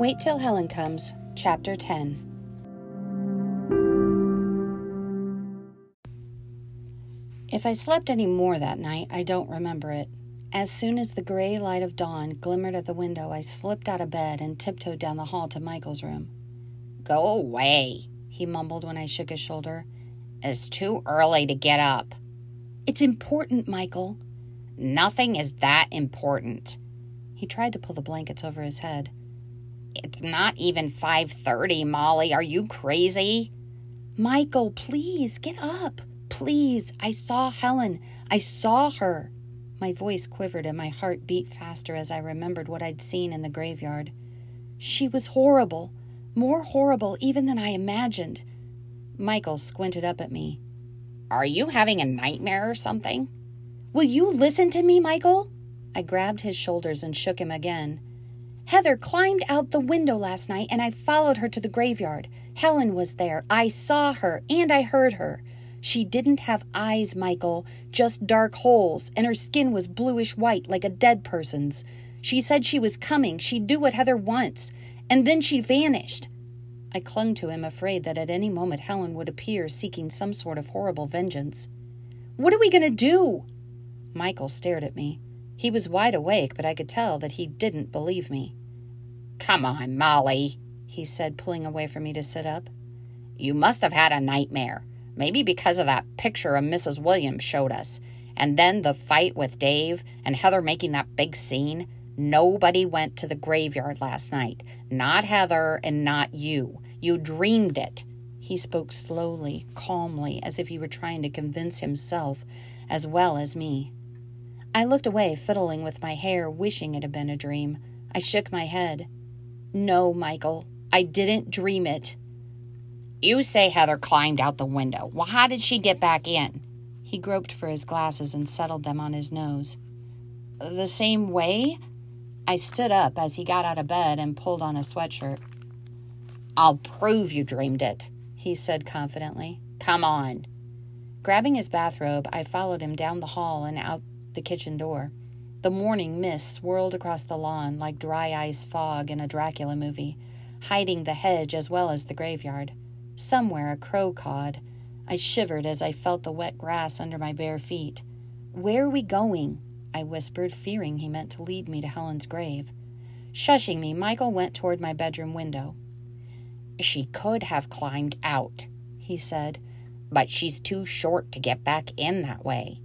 Wait Till Helen Comes, Chapter 10. If I slept any more that night, I don't remember it. As soon as the gray light of dawn glimmered at the window, I slipped out of bed and tiptoed down the hall to Michael's room. Go away, he mumbled when I shook his shoulder. It's too early to get up. It's important, Michael. Nothing is that important. He tried to pull the blankets over his head. It's not even 5:30, Molly. Are you crazy? Michael, please get up. Please. I saw Helen. I saw her. My voice quivered and my heart beat faster as I remembered what I'd seen in the graveyard. She was horrible. More horrible even than I imagined. Michael squinted up at me. Are you having a nightmare or something? Will you listen to me, Michael? I grabbed his shoulders and shook him again. Heather climbed out the window last night and I followed her to the graveyard. Helen was there. I saw her and I heard her. She didn't have eyes, Michael, just dark holes, and her skin was bluish white like a dead person's. She said she was coming. She'd do what Heather wants. And then she vanished. I clung to him, afraid that at any moment Helen would appear seeking some sort of horrible vengeance. What are we going to do? Michael stared at me. He was wide awake, but I could tell that he didn't believe me. Come on, Molly, he said, pulling away from me to sit up. You must have had a nightmare. Maybe because of that picture of Mrs. Williams showed us. And then the fight with Dave and Heather making that big scene. Nobody went to the graveyard last night. Not Heather and not you. You dreamed it. He spoke slowly, calmly, as if he were trying to convince himself as well as me. I looked away, fiddling with my hair, wishing it had been a dream. I shook my head. No, Michael, I didn't dream it. You say Heather climbed out the window. Well, how did she get back in? He groped for his glasses and settled them on his nose. The same way? I stood up as he got out of bed and pulled on a sweatshirt. I'll prove you dreamed it, he said confidently. Come on. Grabbing his bathrobe, I followed him down the hall and out the kitchen door. The morning mist swirled across the lawn like dry ice fog in a Dracula movie, hiding the hedge as well as the graveyard. Somewhere a crow cawed. I shivered as I felt the wet grass under my bare feet. Where are we going? I whispered, fearing he meant to lead me to Helen's grave. Shushing me, Michael went toward my bedroom window. She could have climbed out, he said, but she's too short to get back in that way.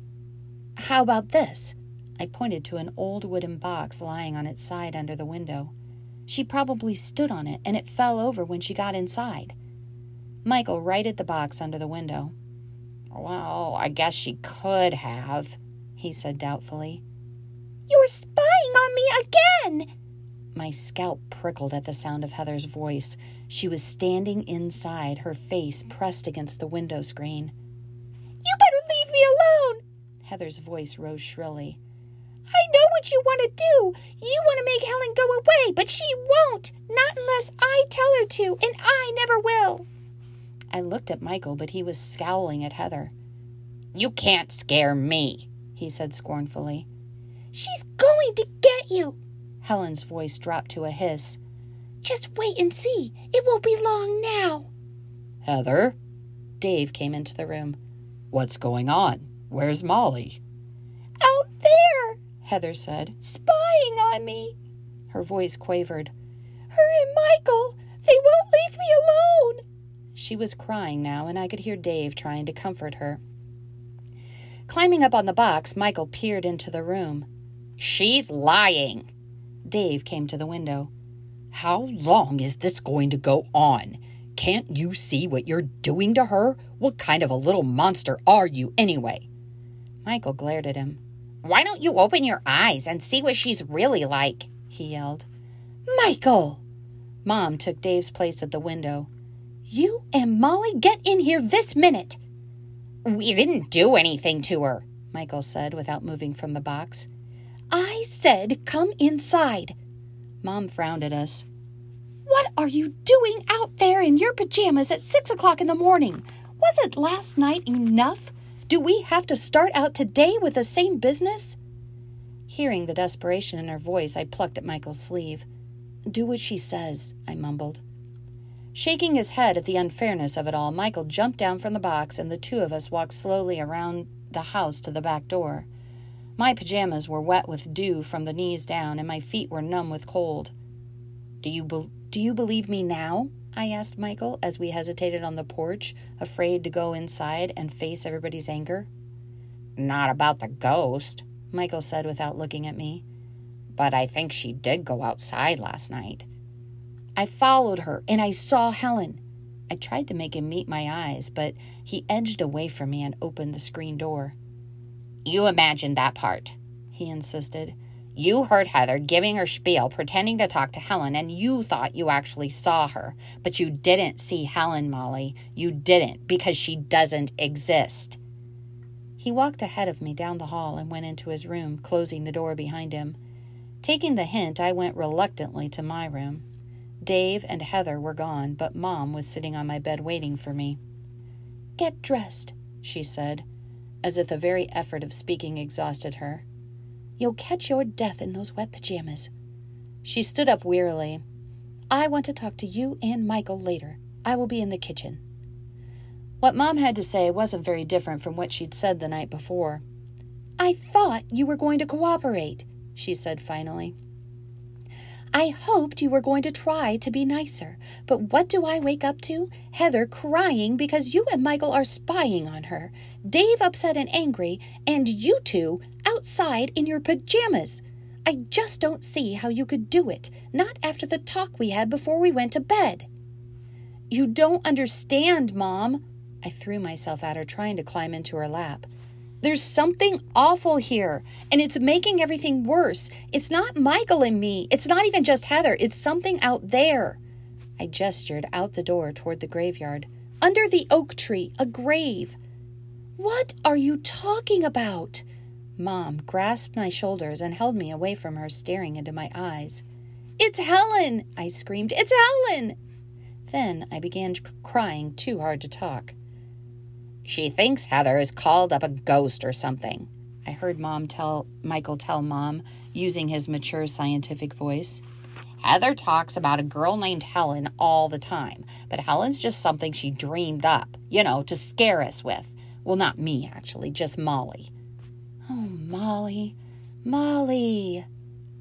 How about this? I pointed to an old wooden box lying on its side under the window. She probably stood on it and it fell over when she got inside. Michael righted the box under the window. Well, I guess she could have, he said doubtfully. You're spying on me again! My scalp prickled at the sound of Heather's voice. She was standing inside, her face pressed against the window screen. You better leave me alone! Heather's voice rose shrilly. I know what you want to do. You want to make Helen go away, but she won't. Not unless I tell her to, and I never will. I looked at Michael, but he was scowling at Heather. You can't scare me, he said scornfully. She's going to get you. Helen's voice dropped to a hiss. Just wait and see. It won't be long now. Heather? Dave came into the room. What's going on? Where's Molly? Heather said, spying on me. Her voice quavered. Her and Michael, they won't leave me alone. She was crying now, and I could hear Dave trying to comfort her. Climbing up on the box, Michael peered into the room. She's lying. Dave came to the window. How long is this going to go on? Can't you see what you're doing to her? What kind of a little monster are you, anyway? Michael glared at him. Why don't you open your eyes and see what she's really like? he yelled. Michael! Mom took Dave's place at the window. You and Molly get in here this minute. We didn't do anything to her, Michael said without moving from the box. I said come inside. Mom frowned at us. What are you doing out there in your pajamas at six o'clock in the morning? Wasn't last night enough? Do we have to start out today with the same business? Hearing the desperation in her voice, I plucked at Michael's sleeve. do what she says, I mumbled. Shaking his head at the unfairness of it all, Michael jumped down from the box and the two of us walked slowly around the house to the back door. My pajamas were wet with dew from the knees down, and my feet were numb with cold. Do you, be- do you believe me now? I asked Michael as we hesitated on the porch, afraid to go inside and face everybody's anger. Not about the ghost, Michael said without looking at me. But I think she did go outside last night. I followed her and I saw Helen. I tried to make him meet my eyes, but he edged away from me and opened the screen door. You imagined that part, he insisted. You heard Heather giving her spiel, pretending to talk to Helen, and you thought you actually saw her. But you didn't see Helen, Molly. You didn't, because she doesn't exist. He walked ahead of me down the hall and went into his room, closing the door behind him. Taking the hint, I went reluctantly to my room. Dave and Heather were gone, but Mom was sitting on my bed waiting for me. Get dressed, she said as if the very effort of speaking exhausted her. You'll catch your death in those wet pajamas. She stood up wearily. I want to talk to you and Michael later. I will be in the kitchen. What Mom had to say wasn't very different from what she'd said the night before. I thought you were going to cooperate, she said finally. I hoped you were going to try to be nicer, but what do I wake up to? Heather crying because you and Michael are spying on her, Dave upset and angry, and you two outside in your pajamas. I just don't see how you could do it, not after the talk we had before we went to bed. You don't understand, Mom. I threw myself at her, trying to climb into her lap. There's something awful here, and it's making everything worse. It's not Michael and me. It's not even just Heather. It's something out there. I gestured out the door toward the graveyard. Under the oak tree, a grave. What are you talking about? Mom grasped my shoulders and held me away from her, staring into my eyes. It's Helen! I screamed. It's Helen! Then I began crying too hard to talk. She thinks Heather has called up a ghost or something. I heard Mom tell Michael tell Mom using his mature scientific voice. Heather talks about a girl named Helen all the time, but Helen's just something she dreamed up, you know, to scare us with. Well, not me, actually, just Molly. Oh, Molly, Molly.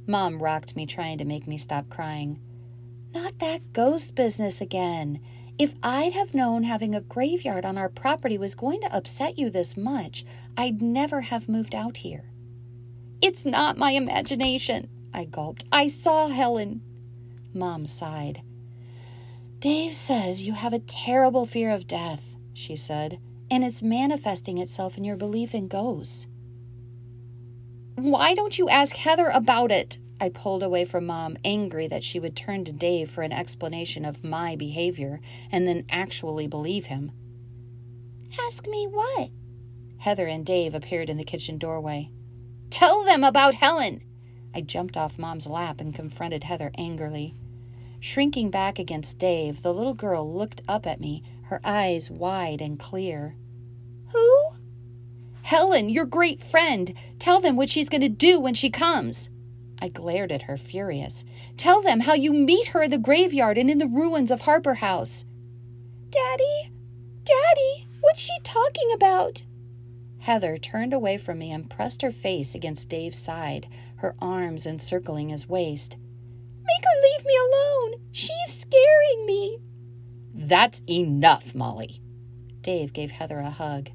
Mom rocked me, trying to make me stop crying. Not that ghost business again. If I'd have known having a graveyard on our property was going to upset you this much, I'd never have moved out here. It's not my imagination, I gulped. I saw Helen. Mom sighed. Dave says you have a terrible fear of death, she said, and it's manifesting itself in your belief in ghosts. Why don't you ask Heather about it? I pulled away from Mom, angry that she would turn to Dave for an explanation of my behavior and then actually believe him. Ask me what? Heather and Dave appeared in the kitchen doorway. Tell them about Helen! I jumped off Mom's lap and confronted Heather angrily. Shrinking back against Dave, the little girl looked up at me, her eyes wide and clear. Helen, your great friend. Tell them what she's going to do when she comes. I glared at her, furious. Tell them how you meet her in the graveyard and in the ruins of Harper House. Daddy? Daddy? What's she talking about? Heather turned away from me and pressed her face against Dave's side, her arms encircling his waist. Make her leave me alone. She's scaring me. That's enough, Molly. Dave gave Heather a hug.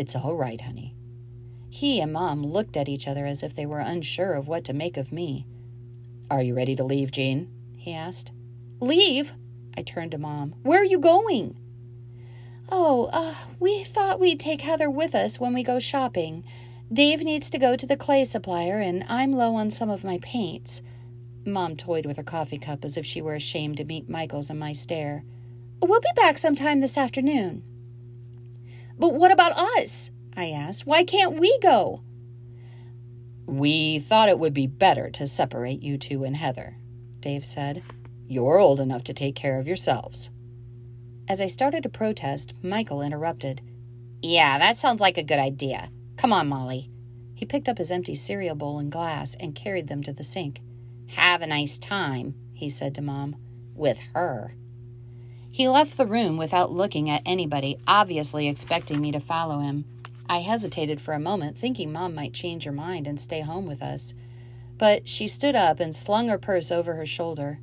It's all right, honey. He and Mom looked at each other as if they were unsure of what to make of me. Are you ready to leave, Jean? he asked. Leave? I turned to Mom. Where are you going? Oh, uh, we thought we'd take Heather with us when we go shopping. Dave needs to go to the clay supplier, and I'm low on some of my paints. Mom toyed with her coffee cup as if she were ashamed to meet Michael's and my stare. We'll be back sometime this afternoon. But what about us? I asked. Why can't we go? We thought it would be better to separate you two and Heather, Dave said. You're old enough to take care of yourselves. As I started to protest, Michael interrupted. Yeah, that sounds like a good idea. Come on, Molly. He picked up his empty cereal bowl and glass and carried them to the sink. Have a nice time, he said to Mom. With her. He left the room without looking at anybody, obviously expecting me to follow him. I hesitated for a moment, thinking Mom might change her mind and stay home with us. But she stood up and slung her purse over her shoulder.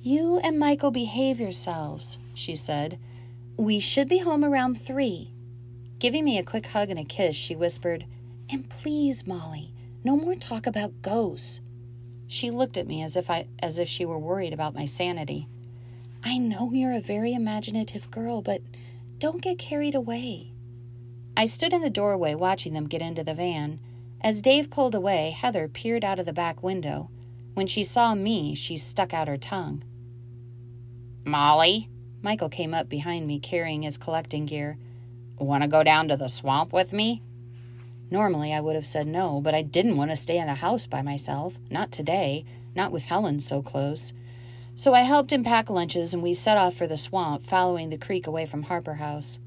You and Michael behave yourselves, she said. We should be home around three. Giving me a quick hug and a kiss, she whispered, And please, Molly, no more talk about ghosts. She looked at me as if I as if she were worried about my sanity. I know you're a very imaginative girl, but don't get carried away. I stood in the doorway watching them get into the van. As Dave pulled away, Heather peered out of the back window. When she saw me, she stuck out her tongue. Molly? Michael came up behind me carrying his collecting gear. Want to go down to the swamp with me? Normally, I would have said no, but I didn't want to stay in the house by myself. Not today, not with Helen so close. So I helped him pack lunches and we set off for the swamp, following the creek away from Harper House.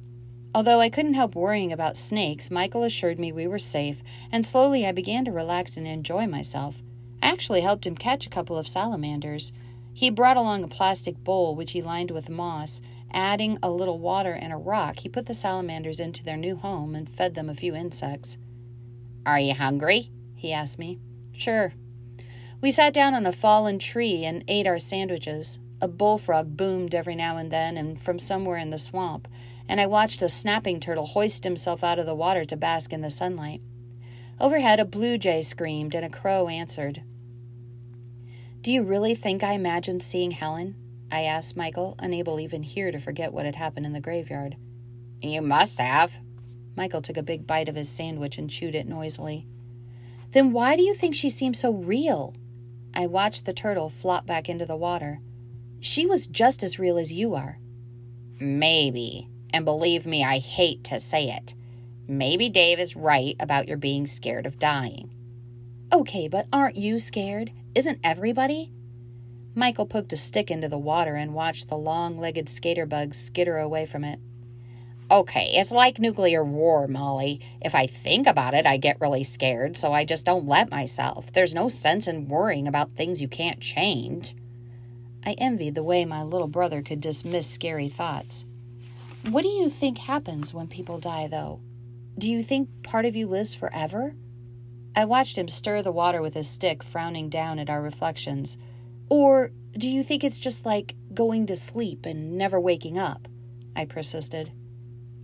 Although I couldn't help worrying about snakes, Michael assured me we were safe, and slowly I began to relax and enjoy myself. I actually helped him catch a couple of salamanders. He brought along a plastic bowl which he lined with moss. Adding a little water and a rock, he put the salamanders into their new home and fed them a few insects. Are you hungry? he asked me. Sure. We sat down on a fallen tree and ate our sandwiches. A bullfrog boomed every now and then and from somewhere in the swamp and I watched a snapping turtle hoist himself out of the water to bask in the sunlight. Overhead, a blue jay screamed, and a crow answered. Do you really think I imagined seeing Helen? I asked Michael, unable even here to forget what had happened in the graveyard. You must have. Michael took a big bite of his sandwich and chewed it noisily. Then why do you think she seemed so real? I watched the turtle flop back into the water. She was just as real as you are. Maybe, and believe me, I hate to say it. Maybe Dave is right about your being scared of dying. Okay, but aren't you scared? Isn't everybody? Michael poked a stick into the water and watched the long legged skater bugs skitter away from it. Okay, it's like nuclear war, Molly. If I think about it, I get really scared, so I just don't let myself. There's no sense in worrying about things you can't change. I envied the way my little brother could dismiss scary thoughts. What do you think happens when people die, though? Do you think part of you lives forever? I watched him stir the water with his stick, frowning down at our reflections. Or do you think it's just like going to sleep and never waking up? I persisted.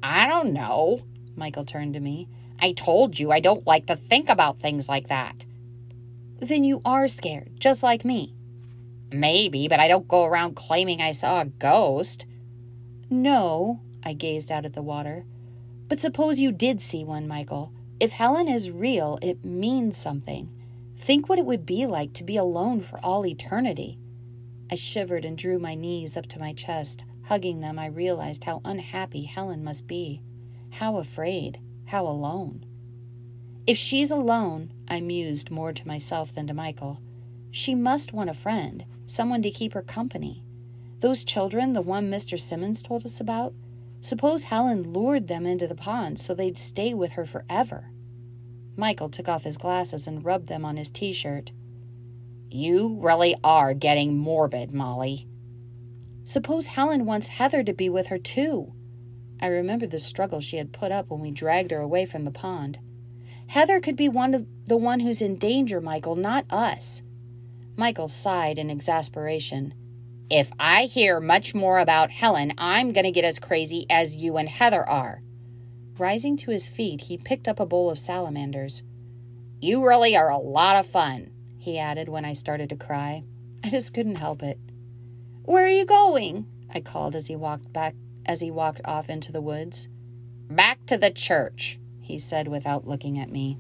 I don't know. Michael turned to me. I told you I don't like to think about things like that. Then you are scared, just like me. Maybe, but I don't go around claiming I saw a ghost. No, I gazed out at the water. But suppose you did see one, Michael. If Helen is real, it means something. Think what it would be like to be alone for all eternity. I shivered and drew my knees up to my chest. Hugging them, I realized how unhappy Helen must be. How afraid. How alone. If she's alone, I mused more to myself than to Michael, she must want a friend, someone to keep her company. Those children, the one Mr. Simmons told us about, Suppose Helen lured them into the pond so they'd stay with her forever. Michael took off his glasses and rubbed them on his t shirt. You really are getting morbid, Molly. Suppose Helen wants Heather to be with her, too. I remembered the struggle she had put up when we dragged her away from the pond. Heather could be one of the one who's in danger, Michael, not us. Michael sighed in exasperation. If I hear much more about Helen, I'm going to get as crazy as you and Heather are. Rising to his feet, he picked up a bowl of salamanders. You really are a lot of fun, he added when I started to cry. I just couldn't help it. Where are you going? I called as he walked back as he walked off into the woods. Back to the church, he said without looking at me.